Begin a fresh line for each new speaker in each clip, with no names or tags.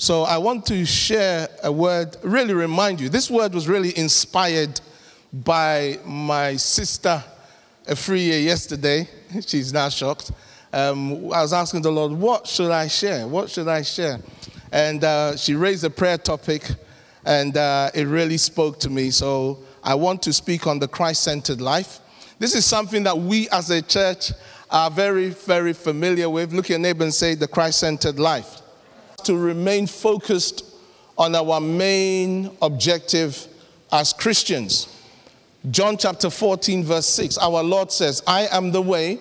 So I want to share a word, really remind you. This word was really inspired by my sister Afriye yesterday. She's now shocked. Um, I was asking the Lord, what should I share? What should I share? And uh, she raised a prayer topic, and uh, it really spoke to me. So I want to speak on the Christ centered life. This is something that we as a church are very, very familiar with. Look at your neighbor and say, the Christ centered life. To remain focused on our main objective as Christians. John chapter 14, verse 6, our Lord says, I am the way,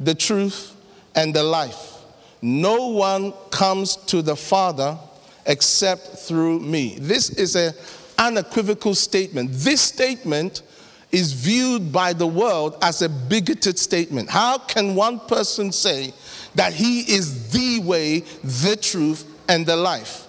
the truth, and the life. No one comes to the Father except through me. This is an unequivocal statement. This statement is viewed by the world as a bigoted statement. How can one person say that he is the way, the truth, and the life?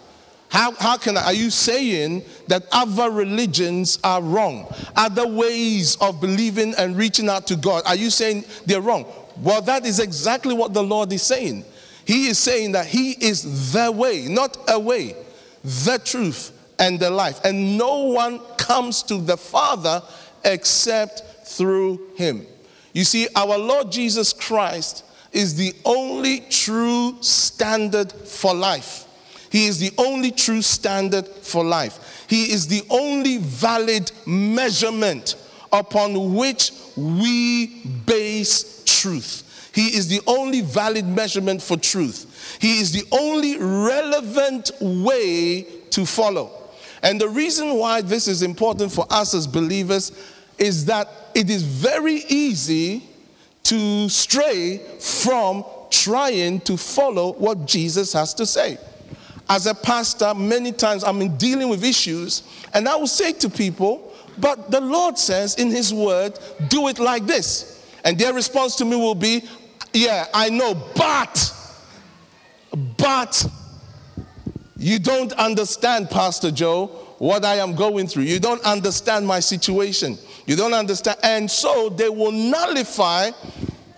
How, how can I, are you saying that other religions are wrong? Other ways of believing and reaching out to God, are you saying they're wrong? Well, that is exactly what the Lord is saying. He is saying that He is the way, not a way, the truth, and the life. And no one comes to the Father except through Him. You see, our Lord Jesus Christ is the only true standard for life. He is the only true standard for life. He is the only valid measurement upon which we base truth. He is the only valid measurement for truth. He is the only relevant way to follow. And the reason why this is important for us as believers is that it is very easy to stray from trying to follow what Jesus has to say. As a pastor, many times I'm in dealing with issues, and I will say to people, but the Lord says in His word, do it like this. And their response to me will be, Yeah, I know, but, but, you don't understand, Pastor Joe, what I am going through. You don't understand my situation. You don't understand. And so they will nullify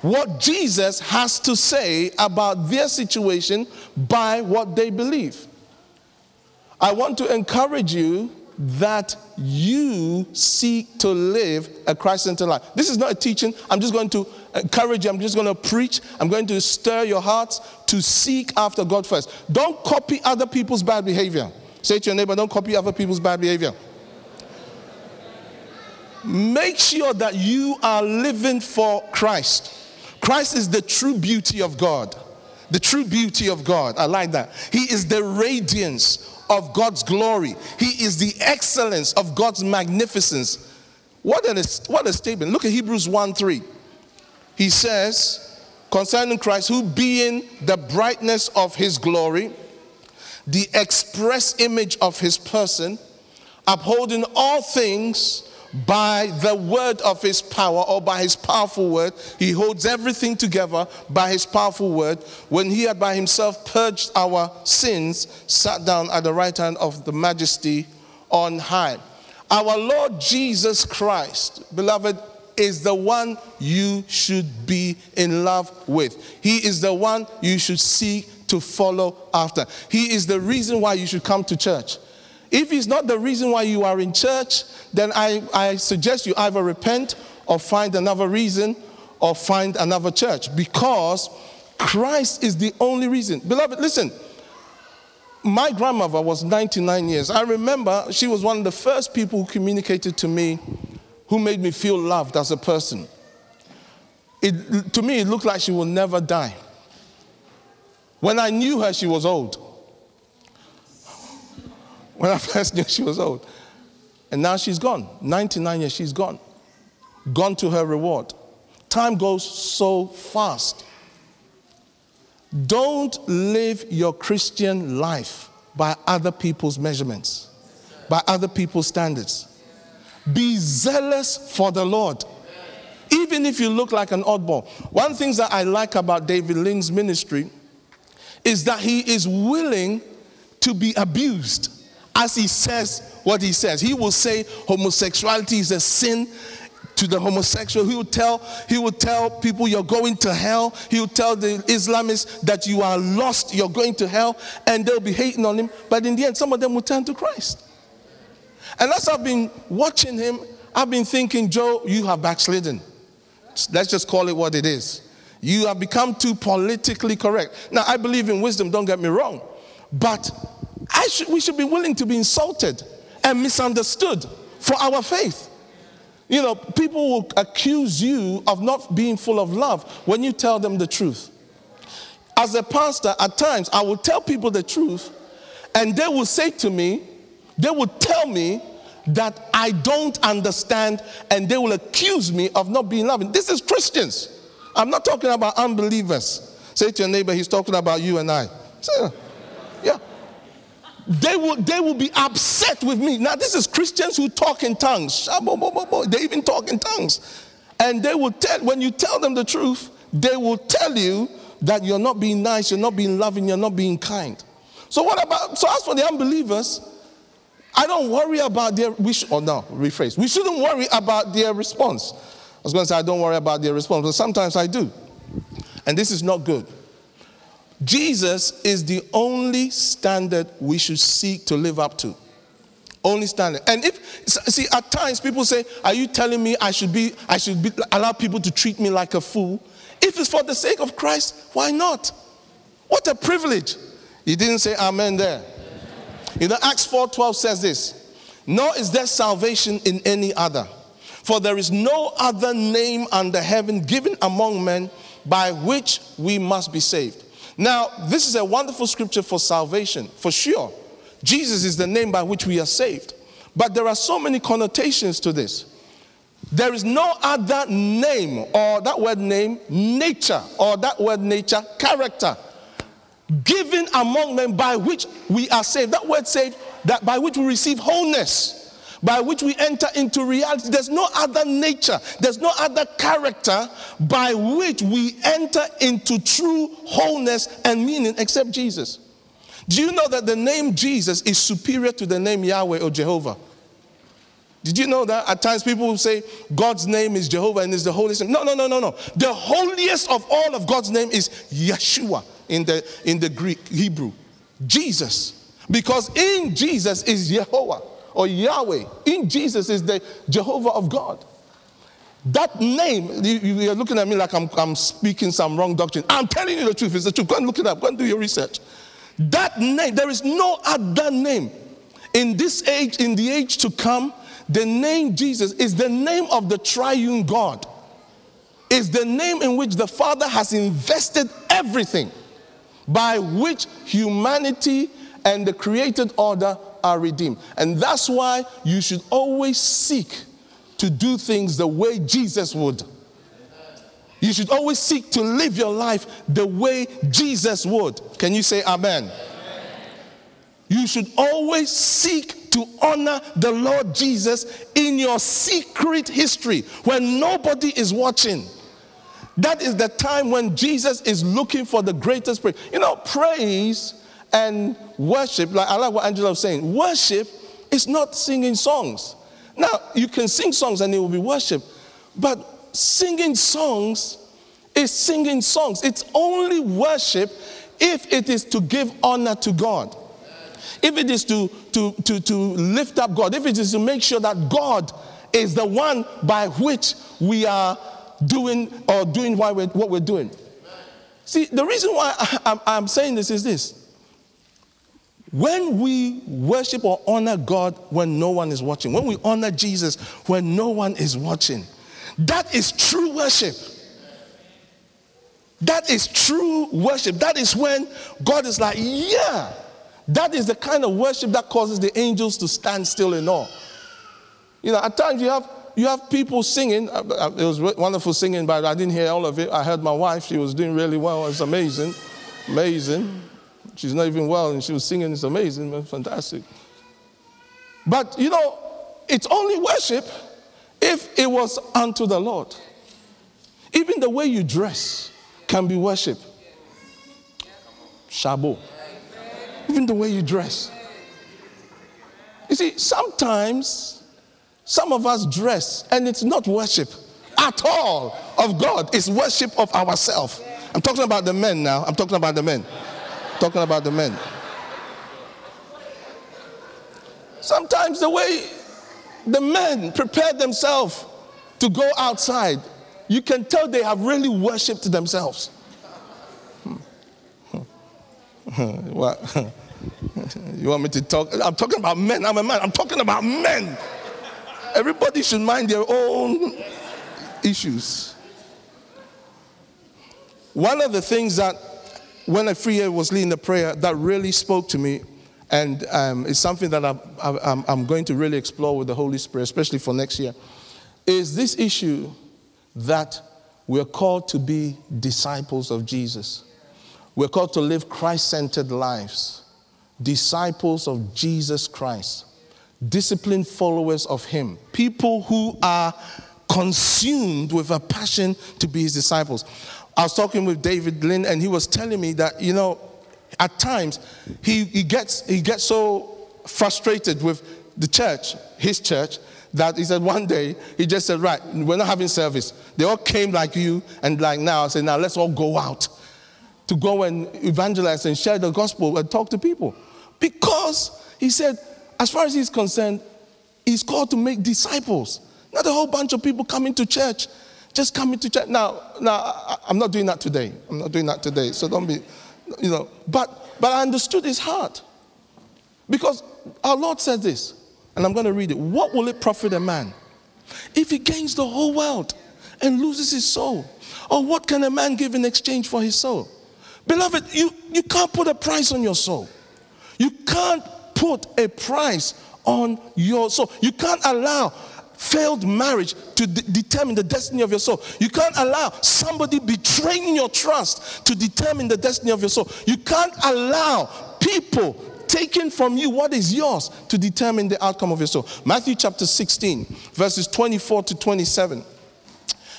what Jesus has to say about their situation by what they believe. I want to encourage you that you seek to live a Christ centered life. This is not a teaching. I'm just going to encourage you. I'm just going to preach. I'm going to stir your hearts to seek after God first. Don't copy other people's bad behavior. Say to your neighbor, don't copy other people's bad behavior. Make sure that you are living for Christ. Christ is the true beauty of God. The true beauty of God. I like that. He is the radiance of God's glory. He is the excellence of God's magnificence. What a, what a statement. Look at Hebrews 1 3. He says, concerning Christ, who being the brightness of his glory, the express image of his person, upholding all things by the word of his power or by his powerful word. He holds everything together by his powerful word. When he had by himself purged our sins, sat down at the right hand of the majesty on high. Our Lord Jesus Christ, beloved, is the one you should be in love with. He is the one you should seek to follow after. He is the reason why you should come to church. If it's not the reason why you are in church, then I, I suggest you either repent or find another reason or find another church because Christ is the only reason. Beloved, listen. My grandmother was 99 years. I remember she was one of the first people who communicated to me who made me feel loved as a person. It, to me, it looked like she will never die. When I knew her, she was old when I first knew she was old. And now she's gone. 99 years, she's gone. Gone to her reward. Time goes so fast. Don't live your Christian life by other people's measurements, by other people's standards. Be zealous for the Lord. Even if you look like an oddball. One thing that I like about David Lynn's ministry is that he is willing to be abused as he says what he says. He will say homosexuality is a sin to the homosexual. He will tell, he would tell people you're going to hell. He will tell the Islamists that you are lost, you're going to hell, and they'll be hating on him. But in the end, some of them will turn to Christ. And as I've been watching him, I've been thinking, Joe, you have backslidden. Let's just call it what it is. You have become too politically correct. Now, I believe in wisdom, don't get me wrong. But should, we should be willing to be insulted and misunderstood for our faith. You know, people will accuse you of not being full of love when you tell them the truth. As a pastor, at times I will tell people the truth, and they will say to me, they will tell me that I don't understand, and they will accuse me of not being loving. This is Christians. I'm not talking about unbelievers. Say to your neighbor, he's talking about you and I. Say. They will, they will be upset with me. Now, this is Christians who talk in tongues. They even talk in tongues. And they will tell, when you tell them the truth, they will tell you that you're not being nice, you're not being loving, you're not being kind. So, what about, so as for the unbelievers, I don't worry about their, we should, oh no, rephrase. We shouldn't worry about their response. I was going to say, I don't worry about their response, but sometimes I do. And this is not good. Jesus is the only standard we should seek to live up to. Only standard. And if see, at times people say, "Are you telling me I should be? I should be, allow people to treat me like a fool?" If it's for the sake of Christ, why not? What a privilege! He didn't say Amen there. You know, Acts 4:12 says this: "Nor is there salvation in any other." For there is no other name under heaven given among men by which we must be saved. Now, this is a wonderful scripture for salvation, for sure. Jesus is the name by which we are saved. But there are so many connotations to this. There is no other name, or that word name, nature, or that word nature, character, given among men by which we are saved. That word saved, that by which we receive wholeness by which we enter into reality. There's no other nature, there's no other character by which we enter into true wholeness and meaning except Jesus. Do you know that the name Jesus is superior to the name Yahweh or Jehovah? Did you know that? At times people will say God's name is Jehovah and is the holiest. No, no, no, no, no. The holiest of all of God's name is Yeshua in the in the Greek Hebrew. Jesus. Because in Jesus is Jehovah or Yahweh in Jesus is the Jehovah of God. That name, you, are looking at me like I'm, I'm speaking some wrong doctrine. I'm telling you the truth. It's the truth. Go and look it up. Go and do your research. That name, there is no other name. In this age, in the age to come, the name Jesus is the name of the triune God. Is the name in which the Father has invested everything by which humanity and the created order are redeemed. And that's why you should always seek to do things the way Jesus would. You should always seek to live your life the way Jesus would. Can you say amen? amen? You should always seek to honor the Lord Jesus in your secret history when nobody is watching. That is the time when Jesus is looking for the greatest praise. You know, praise and worship, like I like what Angela was saying, worship is not singing songs. Now, you can sing songs and it will be worship, but singing songs is singing songs. It's only worship if it is to give honor to God. If it is to, to, to, to lift up God, if it is to make sure that God is the one by which we are doing or doing what we're, what we're doing. See, the reason why I, I'm saying this is this when we worship or honor God when no one is watching, when we honor Jesus when no one is watching, that is true worship. That is true worship. That is when God is like, yeah, that is the kind of worship that causes the angels to stand still in awe. You know, at times you have you have people singing. Uh, uh, it was wonderful singing, but I didn't hear all of it. I heard my wife; she was doing really well. It's amazing, amazing. She's not even well, and she was singing. It's amazing, fantastic. But you know, it's only worship if it was unto the Lord. Even the way you dress can be worship. Shabo. Even the way you dress. You see, sometimes, Some of us dress, and it's not worship at all of God, it's worship of ourselves. I'm talking about the men now. I'm talking about the men. Talking about the men. Sometimes the way the men prepare themselves to go outside, you can tell they have really worshipped themselves. Hmm. Hmm. what? you want me to talk? I'm talking about men. I'm a man. I'm talking about men. Everybody should mind their own issues. One of the things that, when I Afriye was leading the prayer, that really spoke to me, and um, it's something that I'm, I'm, I'm going to really explore with the Holy Spirit, especially for next year, is this issue that we're called to be disciples of Jesus. We're called to live Christ centered lives, disciples of Jesus Christ, disciplined followers of Him, people who are consumed with a passion to be His disciples. I was talking with David Lynn, and he was telling me that, you know, at times he, he, gets, he gets so frustrated with the church, his church, that he said one day he just said, Right, we're not having service. They all came like you, and like now, I said, Now let's all go out to go and evangelize and share the gospel and talk to people. Because he said, as far as he's concerned, he's called to make disciples. Not a whole bunch of people coming to church, just coming to church. Now, now I'm not doing that today. I'm not doing that today. So don't be, you know. But but I understood his heart. Because our Lord said this, and I'm going to read it. What will it profit a man if he gains the whole world and loses his soul? Or what can a man give in exchange for his soul? Beloved, you, you can't put a price on your soul. You can't put a price on your soul. You can't allow failed marriage to de- determine the destiny of your soul. You can't allow somebody betraying your trust to determine the destiny of your soul. You can't allow people taking from you what is yours to determine the outcome of your soul. Matthew chapter 16, verses 24 to 27.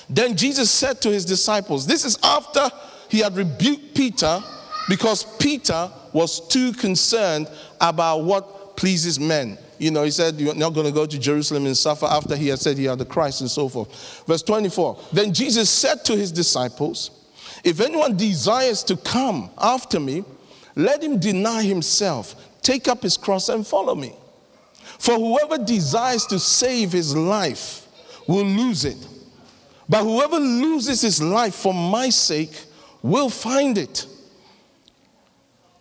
Then Jesus said to his disciples, This is after he had rebuked Peter because Peter was too concerned about what pleases men. You know, he said, You're not going to go to Jerusalem and suffer after he had said he had the Christ and so forth. Verse 24 Then Jesus said to his disciples, If anyone desires to come after me, let him deny himself, take up his cross, and follow me. For whoever desires to save his life will lose it. But whoever loses his life for my sake will find it.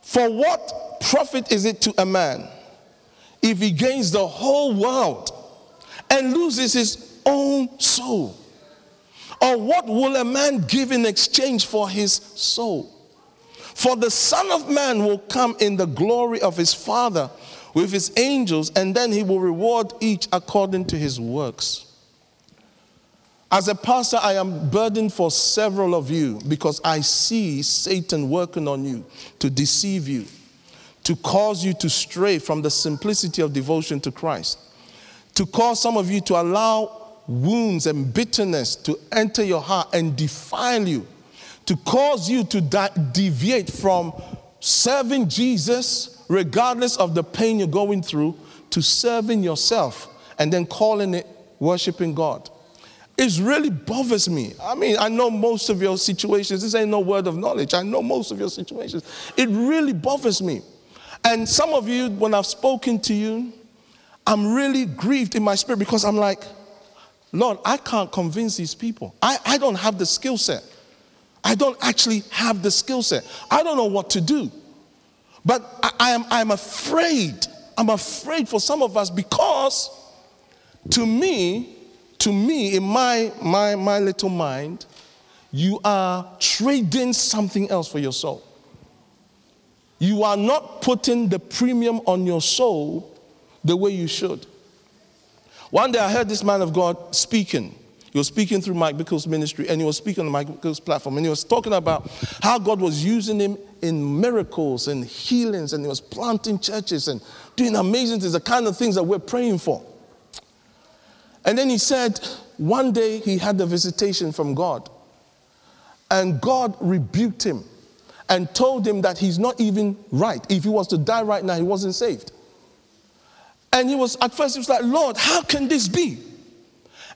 For what profit is it to a man if he gains the whole world and loses his own soul? Or what will a man give in exchange for his soul? For the Son of Man will come in the glory of his Father with his angels, and then he will reward each according to his works. As a pastor, I am burdened for several of you because I see Satan working on you to deceive you, to cause you to stray from the simplicity of devotion to Christ, to cause some of you to allow wounds and bitterness to enter your heart and defile you, to cause you to deviate from serving Jesus, regardless of the pain you're going through, to serving yourself and then calling it worshiping God. It really bothers me. I mean, I know most of your situations. This ain't no word of knowledge. I know most of your situations. It really bothers me. And some of you, when I've spoken to you, I'm really grieved in my spirit because I'm like, Lord, I can't convince these people. I, I don't have the skill set. I don't actually have the skill set. I don't know what to do. But I, I am I'm afraid. I'm afraid for some of us because to me, to me, in my, my, my little mind, you are trading something else for your soul. You are not putting the premium on your soul the way you should. One day I heard this man of God speaking. He was speaking through Mike Bickle's ministry and he was speaking on Mike Bickle's platform and he was talking about how God was using him in miracles and healings and he was planting churches and doing amazing things, the kind of things that we're praying for. And then he said, one day he had a visitation from God. And God rebuked him and told him that he's not even right. If he was to die right now, he wasn't saved. And he was, at first, he was like, Lord, how can this be?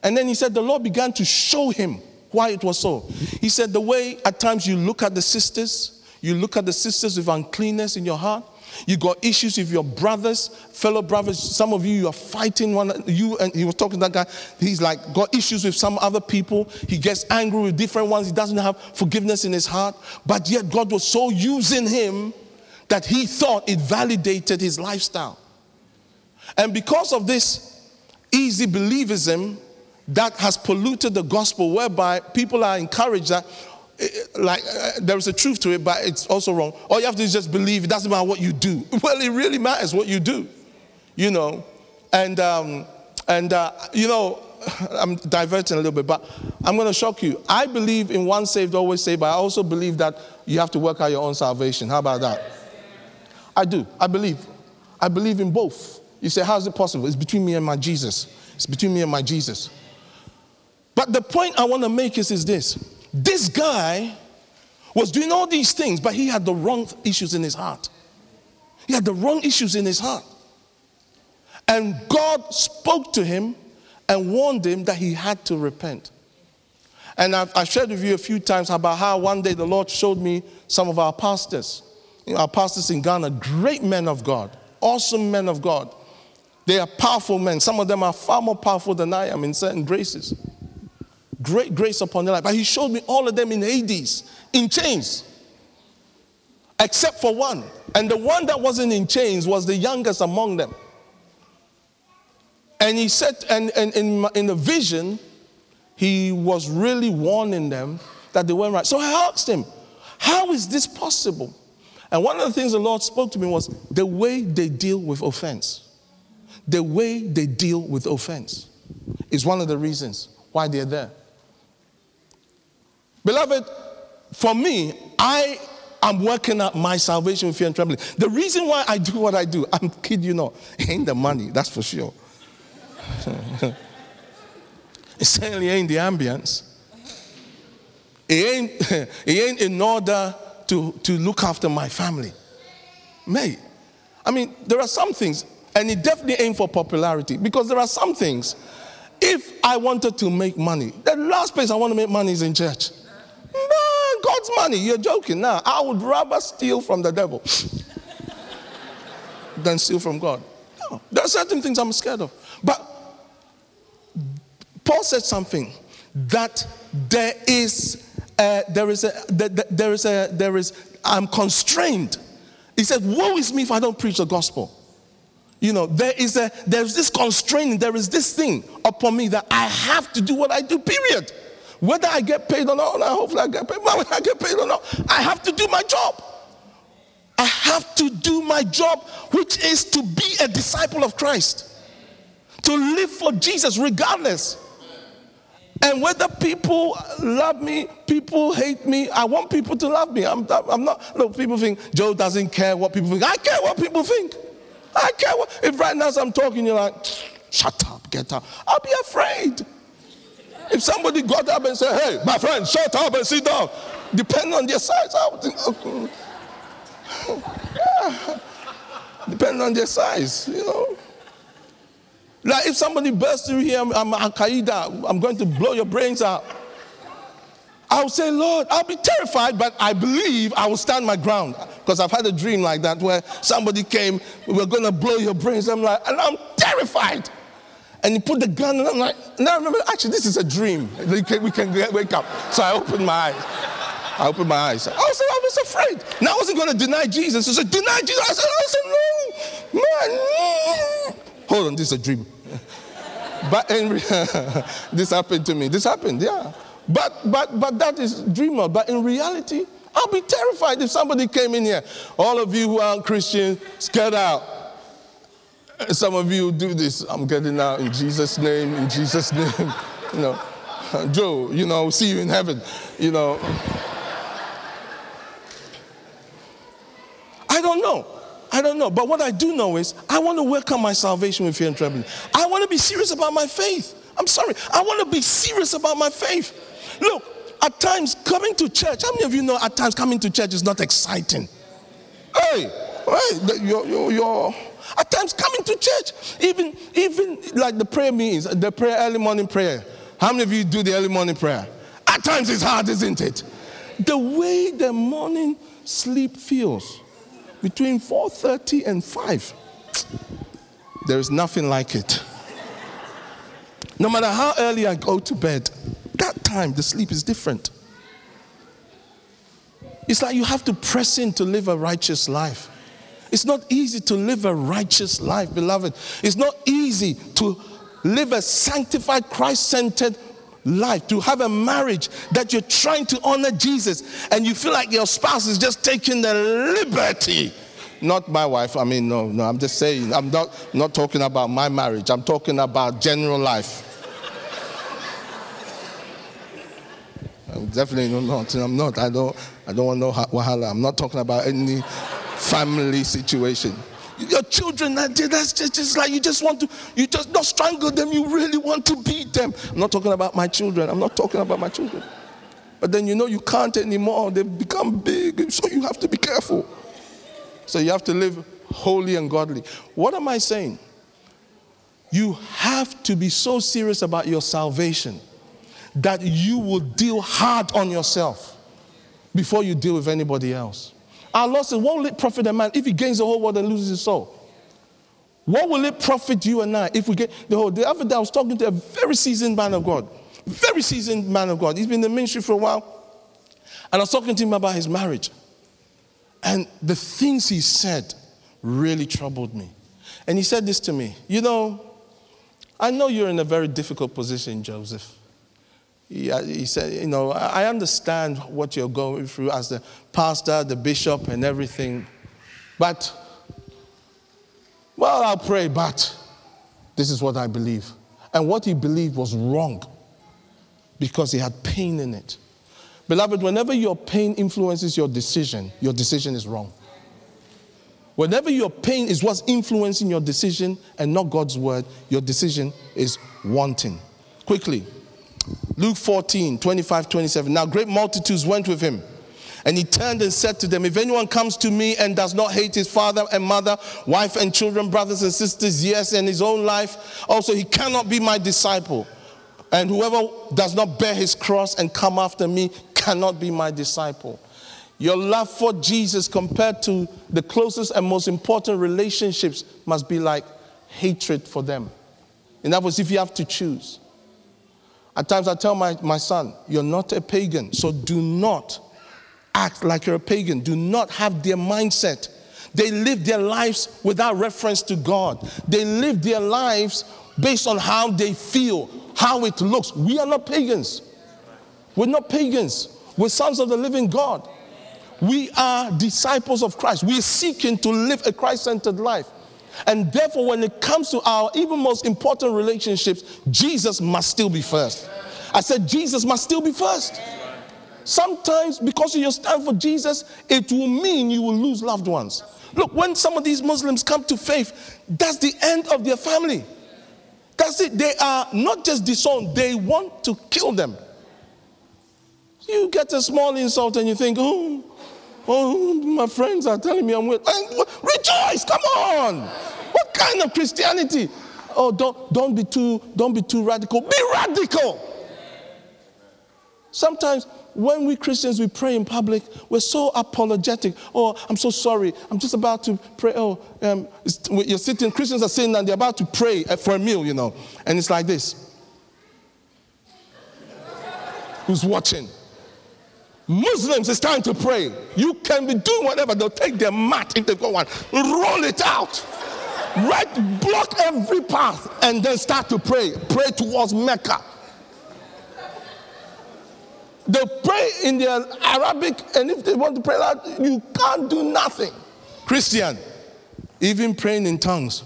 And then he said, the Lord began to show him why it was so. He said, the way at times you look at the sisters, you look at the sisters with uncleanness in your heart, you got issues with your brothers, fellow brothers. Some of you, you are fighting one. You and he was talking to that guy. He's like got issues with some other people. He gets angry with different ones. He doesn't have forgiveness in his heart. But yet God was so using him that he thought it validated his lifestyle. And because of this easy believism that has polluted the gospel, whereby people are encouraged that like uh, there is a truth to it, but it's also wrong. All you have to do is just believe. It doesn't matter what you do. Well, it really matters what you do, you know. And um, and uh, you know, I'm diverting a little bit, but I'm going to shock you. I believe in one saved, always saved, but I also believe that you have to work out your own salvation. How about that? I do. I believe. I believe in both. You say, how is it possible? It's between me and my Jesus. It's between me and my Jesus. But the point I want to make is, is this this guy was doing all these things, but he had the wrong issues in his heart. He had the wrong issues in his heart. And God spoke to him and warned him that he had to repent. And I've, I've, shared with you a few times about how one day the Lord showed me some of our pastors. You know, our pastors in Ghana, great men of God, awesome men of God. They are powerful men. Some of them are far more powerful than I am in certain graces great grace upon their life. But he showed me all of them in Hades, in chains, except for one. And the one that wasn't in chains was the youngest among them. And he said, and, and in, in the vision, he was really warning them that they weren't right. So I asked him, How is this possible? And one of the things the Lord spoke to me was the way they deal with offense. The way they deal with offense is one of the reasons why they're there. Beloved, for me, I am working out my salvation with fear and trembling. The reason why I do what I do, I'm kidding you not, ain't the money, that's for sure. it certainly ain't the ambience. It ain't, it ain't in order to, to look after my family. Mate, I mean, there are some things, and it definitely ain't for popularity, because there are some things, if I wanted to make money, the last place I want to make money is in church. Man, God's money. You're joking. Now, I would rather steal from the devil than steal from God. No, there are certain things I'm scared of. But Paul said something that there is, uh, there is a, there is a, there is, I'm constrained. He said, Woe is me if I don't preach the gospel. You know, there is a, there's this constraint, there is this thing upon me that I have to do what I do, period. Whether I get paid or not, hopefully I get paid, whether I get paid or not, I have to do my job. I have to do my job, which is to be a disciple of Christ, to live for Jesus regardless. And whether people love me, people hate me, I want people to love me. I'm, I'm not, look, people think Joe doesn't care what people think. I care what people think. I care what, if right now as I'm talking, you're like, shut up, get up. I'll be afraid. If somebody got up and said, hey, my friend, shut up and sit down, depending on their size, I would think, yeah. depending on their size, you know. Like if somebody bursts through here, I'm, Al Qaeda, I'm going to blow your brains out. I will say, Lord, I'll be terrified, but I believe I will stand my ground. Because I've had a dream like that where somebody came, we are going to blow your brains. I'm like, and I'm terrified and he put the gun, and I'm like, now remember, actually, this is a dream. We can, we can wake up. So I opened my eyes. I opened my eyes. I was, I was afraid. Now I wasn't going to deny Jesus. I said, deny Jesus. I said, I said, no, man. Hold on, this is a dream. but in, this happened to me. This happened, yeah. But but but that is dreamer. But in reality, I'll be terrified if somebody came in here. All of you who aren't Christians, scared out. Some of you do this. I'm getting out in Jesus' name, in Jesus' name. You know, Joe, you know, see you in heaven. You know. I don't know. I don't know. But what I do know is I want to welcome my salvation with fear and trembling. I want to be serious about my faith. I'm sorry. I want to be serious about my faith. Look, at times coming to church, how many of you know at times coming to church is not exciting? Hey, hey, you're, you're, you're at times coming to church, even, even like the prayer meetings, the prayer, early morning prayer. How many of you do the early morning prayer? At times it's hard, isn't it? The way the morning sleep feels between 4:30 and 5. There is nothing like it. No matter how early I go to bed, that time the sleep is different. It's like you have to press in to live a righteous life. It's not easy to live a righteous life, beloved. It's not easy to live a sanctified, Christ centered life, to have a marriage that you're trying to honor Jesus and you feel like your spouse is just taking the liberty. Not my wife, I mean, no, no, I'm just saying, I'm not, not talking about my marriage, I'm talking about general life. I'm definitely not, I'm not, I don't, I don't want no wahala. I'm not talking about any family situation. Your children, that's just, just like you just want to, you just not strangle them, you really want to beat them. I'm not talking about my children. I'm not talking about my children. But then you know you can't anymore. They've become big, so you have to be careful. So you have to live holy and godly. What am I saying? You have to be so serious about your salvation that you will deal hard on yourself before you deal with anybody else. Our said, What will it profit a man if he gains the whole world and loses his soul? What will it profit you and I if we get the whole? The other day I was talking to a very seasoned man of God, very seasoned man of God. He's been in the ministry for a while. And I was talking to him about his marriage. And the things he said really troubled me. And he said this to me You know, I know you're in a very difficult position, Joseph. He, uh, he said, You know, I understand what you're going through as the pastor, the bishop, and everything. But, well, I'll pray, but this is what I believe. And what he believed was wrong because he had pain in it. Beloved, whenever your pain influences your decision, your decision is wrong. Whenever your pain is what's influencing your decision and not God's word, your decision is wanting. Quickly, Luke 14, 25, 27. Now great multitudes went with him. And he turned and said to them, If anyone comes to me and does not hate his father and mother, wife and children, brothers and sisters, yes, and his own life, also he cannot be my disciple. And whoever does not bear his cross and come after me cannot be my disciple. Your love for Jesus compared to the closest and most important relationships must be like hatred for them. In other words, if you have to choose. At times I tell my, my son, You're not a pagan, so do not act like you're a pagan. Do not have their mindset. They live their lives without reference to God. They live their lives based on how they feel, how it looks. We are not pagans. We're not pagans. We're sons of the living God. We are disciples of Christ. We're seeking to live a Christ centered life. And therefore, when it comes to our even most important relationships, Jesus must still be first. I said, Jesus must still be first. Sometimes, because of your stand for Jesus, it will mean you will lose loved ones. Look, when some of these Muslims come to faith, that's the end of their family. That's it. They are not just disowned, they want to kill them. You get a small insult and you think, oh, Oh, my friends are telling me I'm with. Rejoice, come on. What kind of Christianity? Oh, don't, don't be too, don't be too radical. Be radical. Sometimes when we Christians we pray in public, we're so apologetic. Oh, I'm so sorry. I'm just about to pray. Oh, um, you're sitting. Christians are sitting and they're about to pray for a meal, you know, and it's like this. Who's watching? Muslims, it's time to pray. You can be doing whatever. They'll take their mat if they go one, roll it out, right, block every path, and then start to pray. Pray towards Mecca. They pray in their Arabic, and if they want to pray that, you can't do nothing. Christian, even praying in tongues.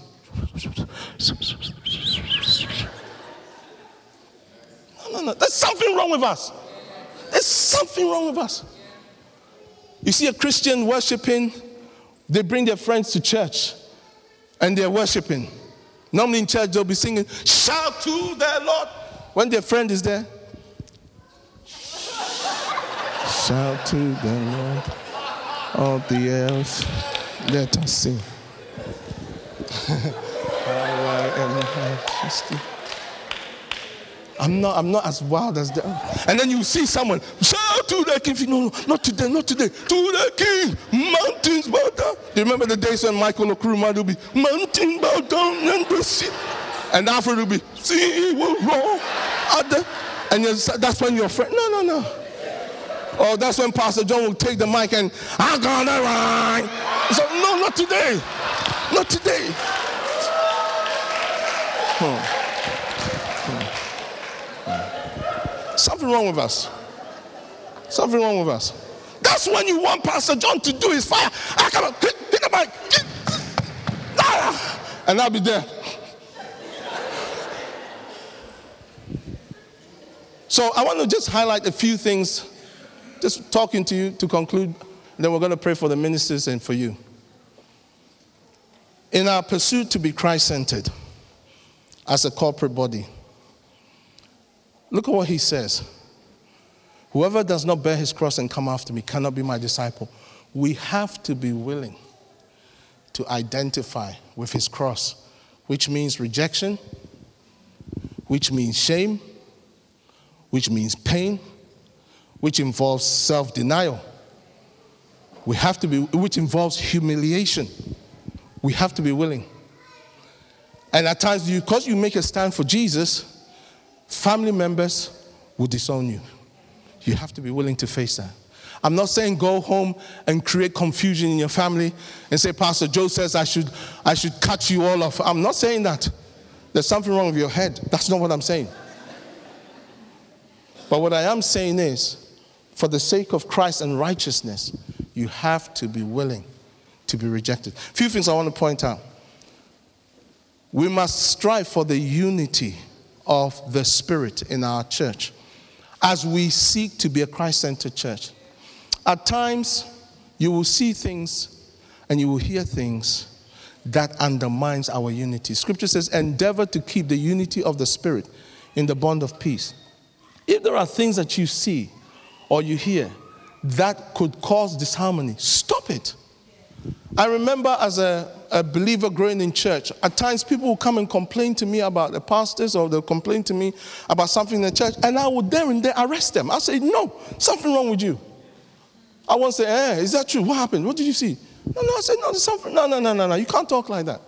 No, no, no. There's something wrong with us. There's something wrong with us. You see a Christian worshiping, they bring their friends to church and they're worshiping. Normally in church, they'll be singing, Shout to the Lord. When their friend is there, Shout to the Lord, all the earth, let us sing. I'm not, I'm not as wild as them. And then you see someone, shout to the king. No, no, not today, not today. To the king, mountains bow down. Do you remember the days when Michael Nkrumah will be, mountain bow down and the sea. And Alfred will be, see, will roll. And that's when your friend, no, no, no. Oh, that's when Pastor John will take the mic and, I'm gonna ride. So, no, not today. Not today. Something wrong with us. Something wrong with us. That's when you want Pastor John to do his fire. I on, get, get the mic. Get, ah, and I'll be there. So I want to just highlight a few things, just talking to you to conclude. Then we're going to pray for the ministers and for you. In our pursuit to be Christ centered as a corporate body, Look at what he says. Whoever does not bear his cross and come after me cannot be my disciple. We have to be willing to identify with his cross, which means rejection, which means shame, which means pain, which involves self denial. We have to be, which involves humiliation. We have to be willing. And at times, because you make a stand for Jesus, Family members will disown you. You have to be willing to face that. I'm not saying go home and create confusion in your family and say, Pastor Joe says I should, I should cut you all off. I'm not saying that. There's something wrong with your head. That's not what I'm saying. But what I am saying is, for the sake of Christ and righteousness, you have to be willing to be rejected. A few things I want to point out. We must strive for the unity of the Spirit in our church as we seek to be a Christ centered church. At times, you will see things and you will hear things that undermines our unity. Scripture says, endeavor to keep the unity of the Spirit in the bond of peace. If there are things that you see or you hear that could cause disharmony, stop it. I remember as a, a, believer growing in church, at times people would come and complain to me about the pastors or they'll complain to me about something in the church, and I would there and there arrest them. I'll say, No, something wrong with you. I won't say, Eh, is that true? What happened? What did you see? No, no, I said, No, there's something. No, no, no, no, no. You can't talk like that.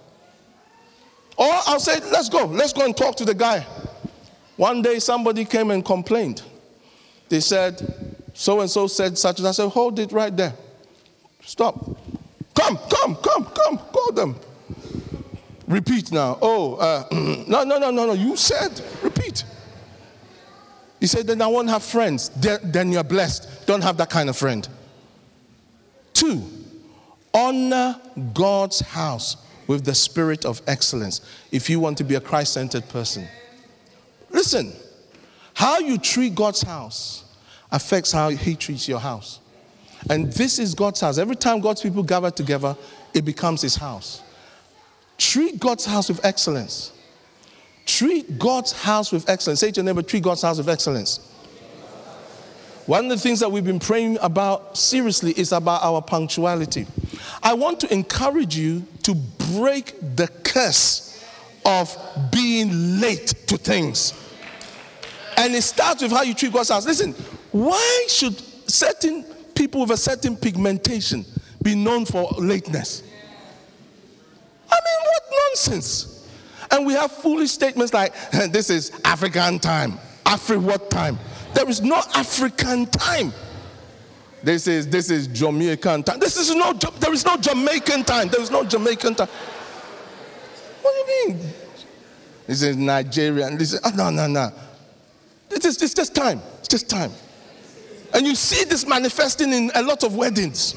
Or I'll say, Let's go. Let's go and talk to the guy. One day somebody came and complained. They said, So and so said such and such. I said, Hold it right there. Stop. Come, come, come, come, call them. Repeat now. Oh, uh, no, no, no, no, no. You said, repeat. He said, then I won't have friends. Then you're blessed. Don't have that kind of friend. Two, honor God's house with the spirit of excellence if you want to be a Christ centered person. Listen, how you treat God's house affects how He treats your house. And this is God's house. Every time God's people gather together, it becomes His house. Treat God's house with excellence. Treat God's house with excellence. Say to your neighbor, treat God's house with excellence. One of the things that we've been praying about seriously is about our punctuality. I want to encourage you to break the curse of being late to things. And it starts with how you treat God's house. Listen, why should certain people with a certain pigmentation be known for lateness? I mean, what nonsense. And we have foolish statements like, this is African time. Afri what time? There is no African time. This is this is Jamaican time. This is no there is no Jamaican time. There is no Jamaican time. What do you mean? This is Nigerian. This is oh, no no no. It is it's just time. It's just time. And you see this manifesting in a lot of weddings.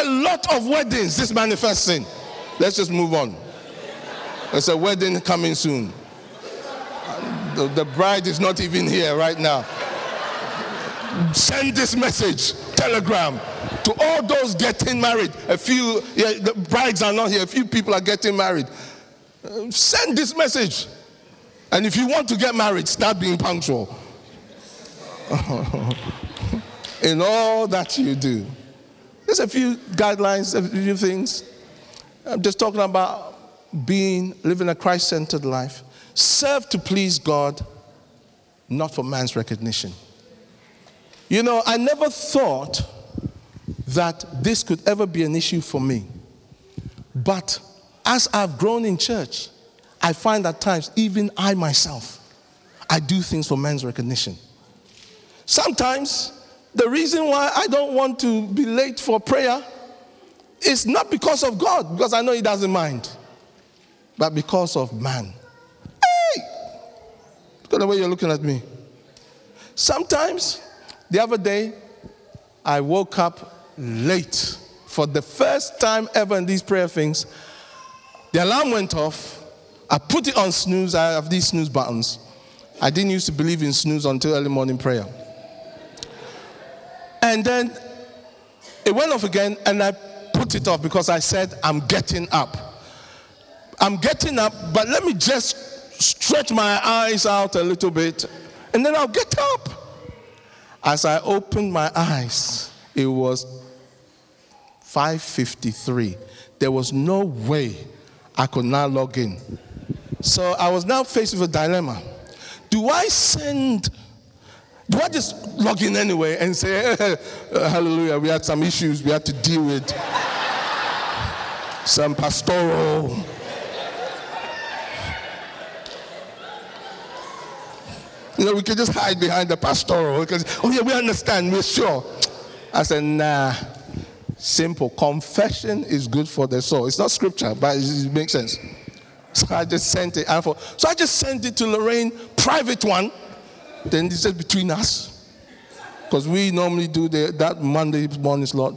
A lot of weddings, this manifesting. Let's just move on. There's a wedding coming soon. The, the bride is not even here right now. Send this message, telegram, to all those getting married. A few, yeah, the brides are not here. A few people are getting married. Send this message. And if you want to get married, start being punctual. in all that you do. There's a few guidelines, a few things. I'm just talking about being living a Christ centered life, serve to please God, not for man's recognition. You know, I never thought that this could ever be an issue for me. But as I've grown in church, I find at times, even I myself, I do things for men's recognition. Sometimes the reason why I don't want to be late for prayer is not because of God, because I know He doesn't mind, but because of man. Hey! Look at the way you're looking at me. Sometimes, the other day, I woke up late for the first time ever in these prayer things. The alarm went off. I put it on snooze. I have these snooze buttons. I didn't used to believe in snooze until early morning prayer. And then it went off again, and I put it off because I said, I'm getting up. I'm getting up, but let me just stretch my eyes out a little bit, and then I'll get up. As I opened my eyes, it was 5:53. There was no way I could now log in. So I was now faced with a dilemma. Do I send do I just log in anyway and say, eh, eh, Hallelujah, we had some issues we had to deal with? some pastoral. You know, we can just hide behind the pastoral because, oh, yeah, we understand, we're sure. I said, nah, simple. Confession is good for the soul. It's not scripture, but it makes sense. So I just sent it. So I just sent it to Lorraine, private one. Then this is between us. Because we normally do the, that Monday morning slot.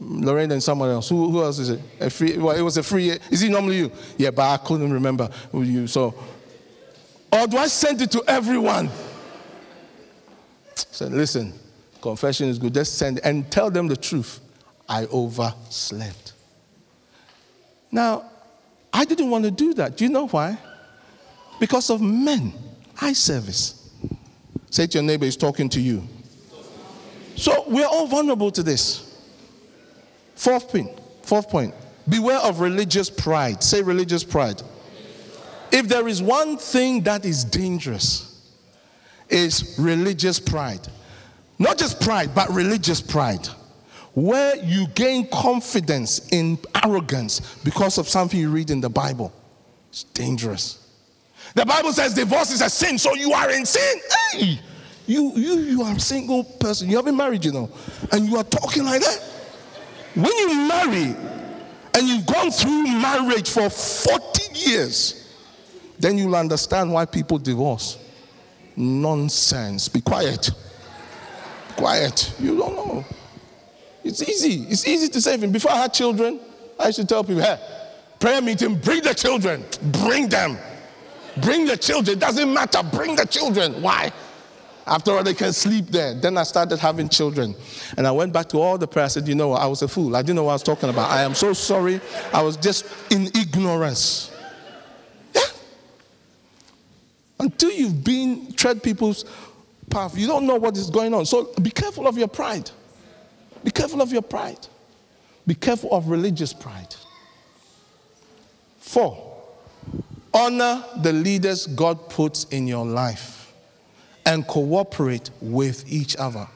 Lorraine and someone else. Who, who else is it? A free, well, it was a free. Is it normally you? Yeah, but I couldn't remember who you. So, or do I send it to everyone? Said, listen, confession is good. Just send it and tell them the truth. I overslept. Now, I didn't want to do that. Do you know why? Because of men. Eye service. Say to your neighbor, he's talking to you. So we're all vulnerable to this. Fourth point. Fourth point. Beware of religious pride. Say religious pride. If there is one thing that is dangerous, is religious pride. Not just pride, but religious pride. Where you gain confidence in arrogance because of something you read in the Bible. It's dangerous. The Bible says divorce is a sin, so you are in sin. Hey, you, you, you are a single person. You haven't married, you know, and you are talking like that. When you marry and you've gone through marriage for 40 years, then you'll understand why people divorce. Nonsense. Be quiet. quiet. You don't know. It's easy. It's easy to say. Before I had children, I used to tell people, hey, prayer meeting, bring the children. Bring them. Bring the children. It doesn't matter. Bring the children. Why? After all, they can sleep there. Then I started having children. And I went back to all the prayer. I said, You know what? I was a fool. I didn't know what I was talking about. I am so sorry. I was just in ignorance. Yeah. Until you've been tread people's path, you don't know what is going on. So be careful of your pride. Be careful of your pride. Be careful of religious pride. Four, Honor the leaders God puts in your life and cooperate with each other.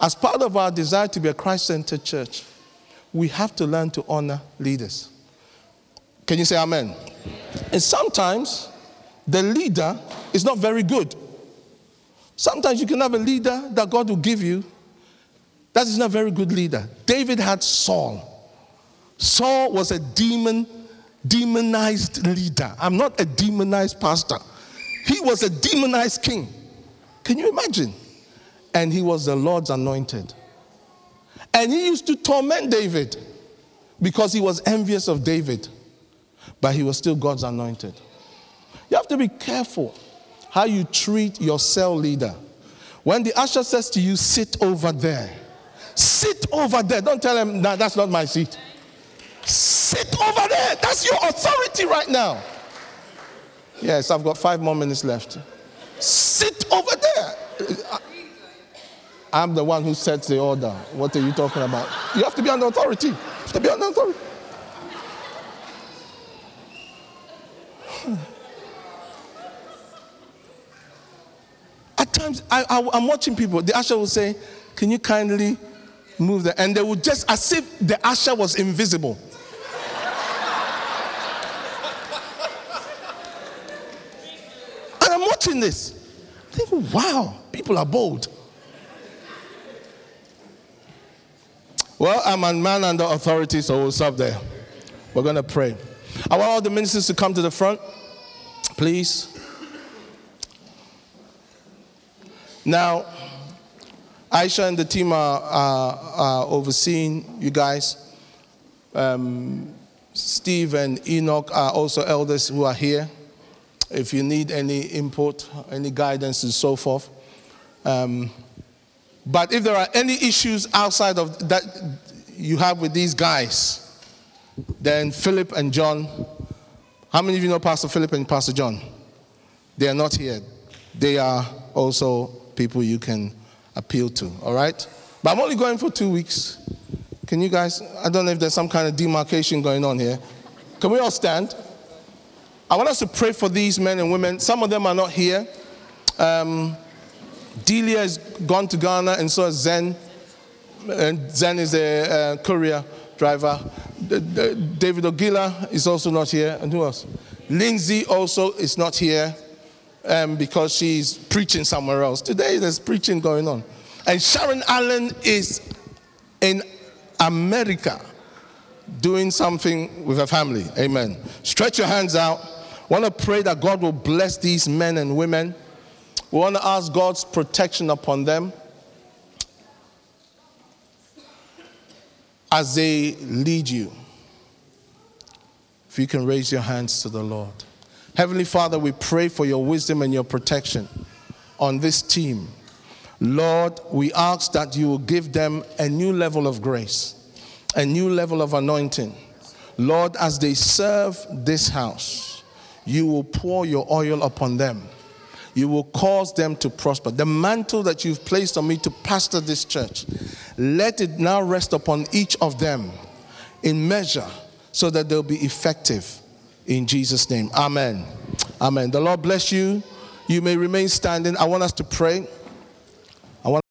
As part of our desire to be a Christ centered church, we have to learn to honor leaders. Can you say amen? And sometimes the leader is not very good. Sometimes you can have a leader that God will give you that is not a very good leader. David had Saul. Saul was a demon demonized leader. I'm not a demonized pastor. He was a demonized king. Can you imagine? And he was the Lord's anointed. And he used to torment David because he was envious of David, but he was still God's anointed. You have to be careful how you treat your cell leader. When the usher says to you, sit over there, sit over there. Don't tell him, no, that's not my seat. Sit over there. That's your authority right now. Yes, I've got five more minutes left. Sit over there. I'm the one who sets the order. What are you talking about? You have to be under authority. You have to be under authority. At times, I, I'm watching people, the usher will say, Can you kindly move the, and they would just, as if the usher was invisible. I'm watching this. I think, wow, people are bold. Well, I'm a man under authority, so we'll stop there. We're going to pray. I want all the ministers to come to the front, please. Now, Aisha and the team are, are, are overseeing you guys. Um, Steve and Enoch are also elders who are here. If you need any input, any guidance, and so forth. Um, but if there are any issues outside of that you have with these guys, then Philip and John, how many of you know Pastor Philip and Pastor John? They are not here. They are also people you can appeal to, all right? But I'm only going for two weeks. Can you guys, I don't know if there's some kind of demarcation going on here. Can we all stand? I want us to pray for these men and women. Some of them are not here. Um, Delia has gone to Ghana, and so is Zen. And Zen is a uh, courier driver. David Ogila is also not here. And who else? Lindsay also is not here um, because she's preaching somewhere else. Today there's preaching going on. And Sharon Allen is in America doing something with her family. Amen. Stretch your hands out. Want to pray that God will bless these men and women. We want to ask God's protection upon them as they lead you. If you can raise your hands to the Lord. Heavenly Father, we pray for your wisdom and your protection on this team. Lord, we ask that you will give them a new level of grace, a new level of anointing. Lord, as they serve this house, you will pour your oil upon them. You will cause them to prosper. The mantle that you've placed on me to pastor this church, let it now rest upon each of them in measure so that they'll be effective in Jesus' name. Amen. Amen. The Lord bless you. You may remain standing. I want us to pray.